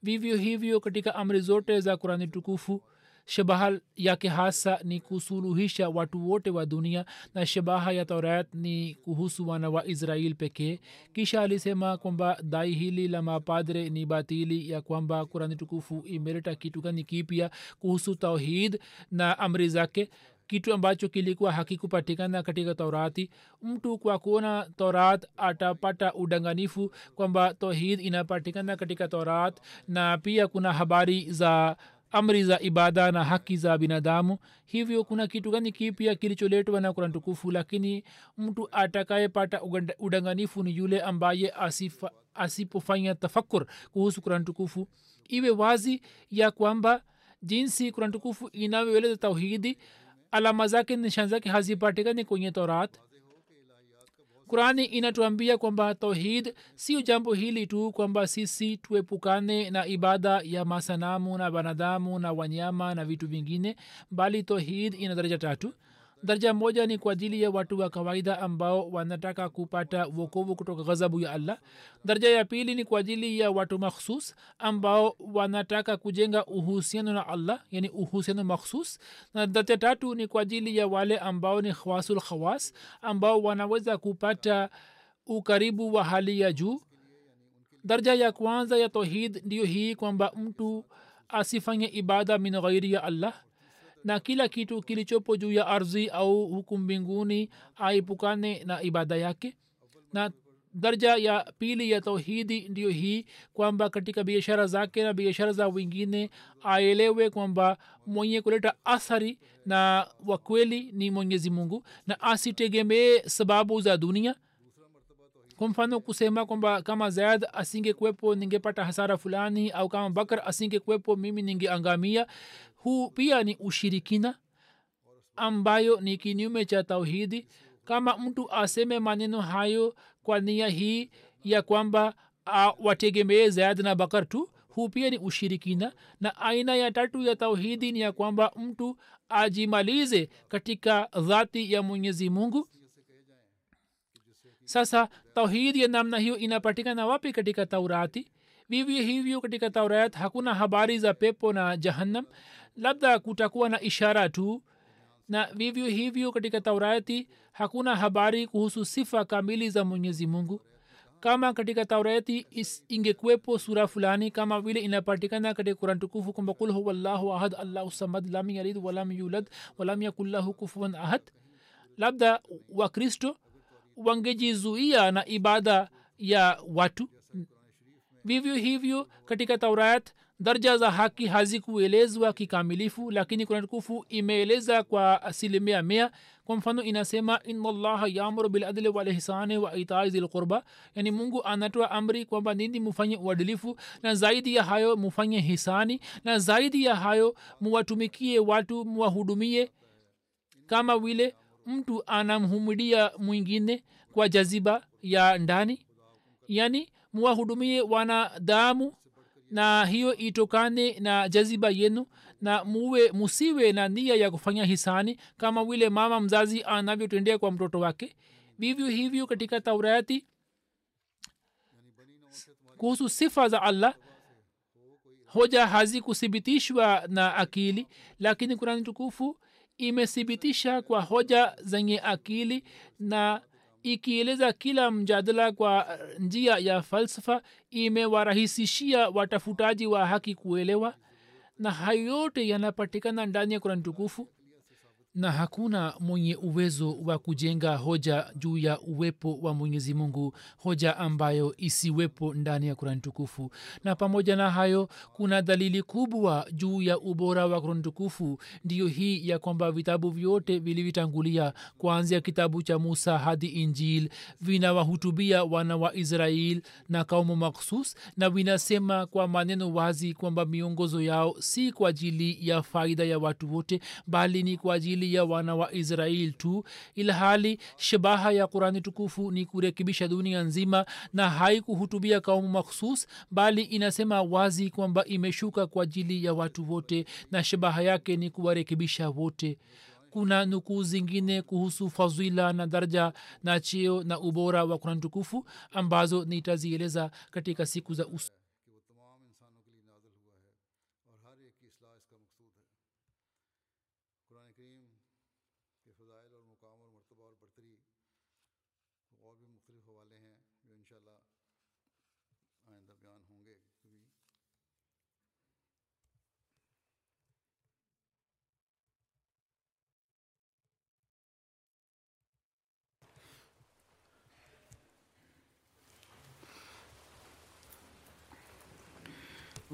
Vivyo hivyo katika amri zote za kurani tukufu shabaha yake hasa ni kusuluhisha watu wote wa dunia na shabaha ya taurat ni kuhusu wana wa israel pekee. Kisha alisema kwamba dai hili la mapadre ni batili ya kwamba kurani tukufu imeleta kitu gani kipya kuhusu tauhid na amri zake. Kitu ambacho kilikuwa hakikupatikana katika taurati. Mtu kwa kuona taurat atapata udanganifu kwamba tauhid inapatikana katika taurat na pia kuna habari za amri za ibada na haki za binadamu. Hivyo kuna kitu gani kipya kilicholetwa na kuran tukufu? Lakini mtu atakayepata udanganifu ni yule ambaye asifa, asipofanya tafakur kuhusu kuran tukufu. Iwe wazi ya kwamba jinsi kuran tukufu inavyoeleza tauhidi alama zake nishan zake hazipatikani kwenye torat qurani inatuambia kwamba tauhid sio jambo hili tu kwamba sisi tuepukane na ibada ya masanamu na wanadamu na wanyama na vitu vingine bali tauhid ina daraja tatu daraja moja ni kwa ajili ya watu wa kawaida ambao wanataka kupata wokovu kutoka ghadhabu ya allah. Daraja ya pili ni kwa ajili ya watu makhsus ambao wanataka kujenga uhusiano na allah yani uhusiano makhsus. Na daraja tatu ni kwa ajili ya wale ambao ni khawasul khawas ambao wanaweza kupata ukaribu wa hali ya juu. Daraja ya kwanza ya tohid ndiyo hii kwamba mtu asifanye ibada min ghairi ya allah na kila kitu kilichopo juu ya ardhi au huku mbinguni aipukane na ibada yake. Na darja ya pili ya tauhidi ndiyo hii kwamba katika biashara zake na biashara za wengine aelewe kwamba mwenye kuleta athari na wakweli ni mwenyezi mungu na asitegemee sababu za dunia. Kwa mfano kusema kwamba kama zaid asingekuwepo ningepata hasara fulani au kama bakar asingekuwepo mimi ningeangamia huu pia ni ushirikina ambayo ni kinyume cha tauhidi. Kama mtu aseme maneno hayo kwa nia hii ya kwamba wategemee zaid na bakar tu huu pia ni ushirikina. Na aina ya tatu ya tauhidi ni ya kwamba mtu ajimalize katika dhati ya mwenyezi mungu. Sasa tauhidi ya namna hiyo inapatikana wapi katika taurati? Vivyo hivyo katika taurat hakuna habari za pepo na jahannam labda kutakuwa na ishara tu. Na vivyo hivyo katika taurati hakuna habari kuhusu sifa kamili za mwenyezi mungu. Kama katika taurati ingekuwepo sura fulani kama vile inapatikana katika kuran tukufu kwamba kul huwallahu ahad allahu samad lam yalid walam yulad walam yakullahu kufuan ahad. Labda wakristo wangejizuia na ibada ya watu. Vivyo hivyo katika taurat darja za haki hazikuelezwa kikamilifu lakini kuna tukufu imeeleza kwa asilimia mia. Kwa mfano inasema inallaha yamuru biladli walihsani wa itai zilqurba yani mungu anatoa amri kwamba nini mufanye uadilifu na zaidi ya hayo mufanye hisani na zaidi ya hayo muwatumikie watu muwahudumie. Kama vile mtu anamhumidia mwingine kwa jaziba ya ndani yani muwahudumie wanadamu na hiyo itokane na jaziba yenu na muwe musiwe na nia ya kufanya hisani kama vile mama mzazi anavyotendea kwa mtoto wake. Vivyo hivyo katika taurati kuhusu sifa za allah hoja hazikuthibitishwa na akili lakini kurani tukufu imethibitisha kwa hoja zenye akili na ikieleza kila mjadala kwa njia ya falsafa imewarahisishia watafutaji wa haki kuelewa. Na hayo yote yanapatikana ndani ya kurani tukufu na hakuna mwenye uwezo wa kujenga hoja juu ya uwepo wa mwenyezi mungu hoja ambayo isiwepo ndani ya kurani tukufu. Na pamoja na hayo kuna dalili kubwa juu ya ubora wa kurani tukufu. Ndiyo hii ya kwamba vitabu vyote vilivyotangulia kuanzia kitabu cha musa hadi injil vinawahutubia wana wa israel na kaumu makhsus na vinasema kwa maneno wazi kwamba miongozo yao si kwa ajili ya faida ya watu wote bali ni kwa ajili ya wana wa israel tu ilhali shabaha ya qurani tukufu ni kurekebisha dunia nzima na haikuhutubia kaumu makhsus bali inasema wazi kwamba imeshuka kwa ajili ya watu wote na shabaha yake ni kuwarekebisha wote. Kuna nukuu zingine kuhusu fadhila na daraja na cheo na ubora wa kurani tukufu ambazo nitazieleza katika siku za uso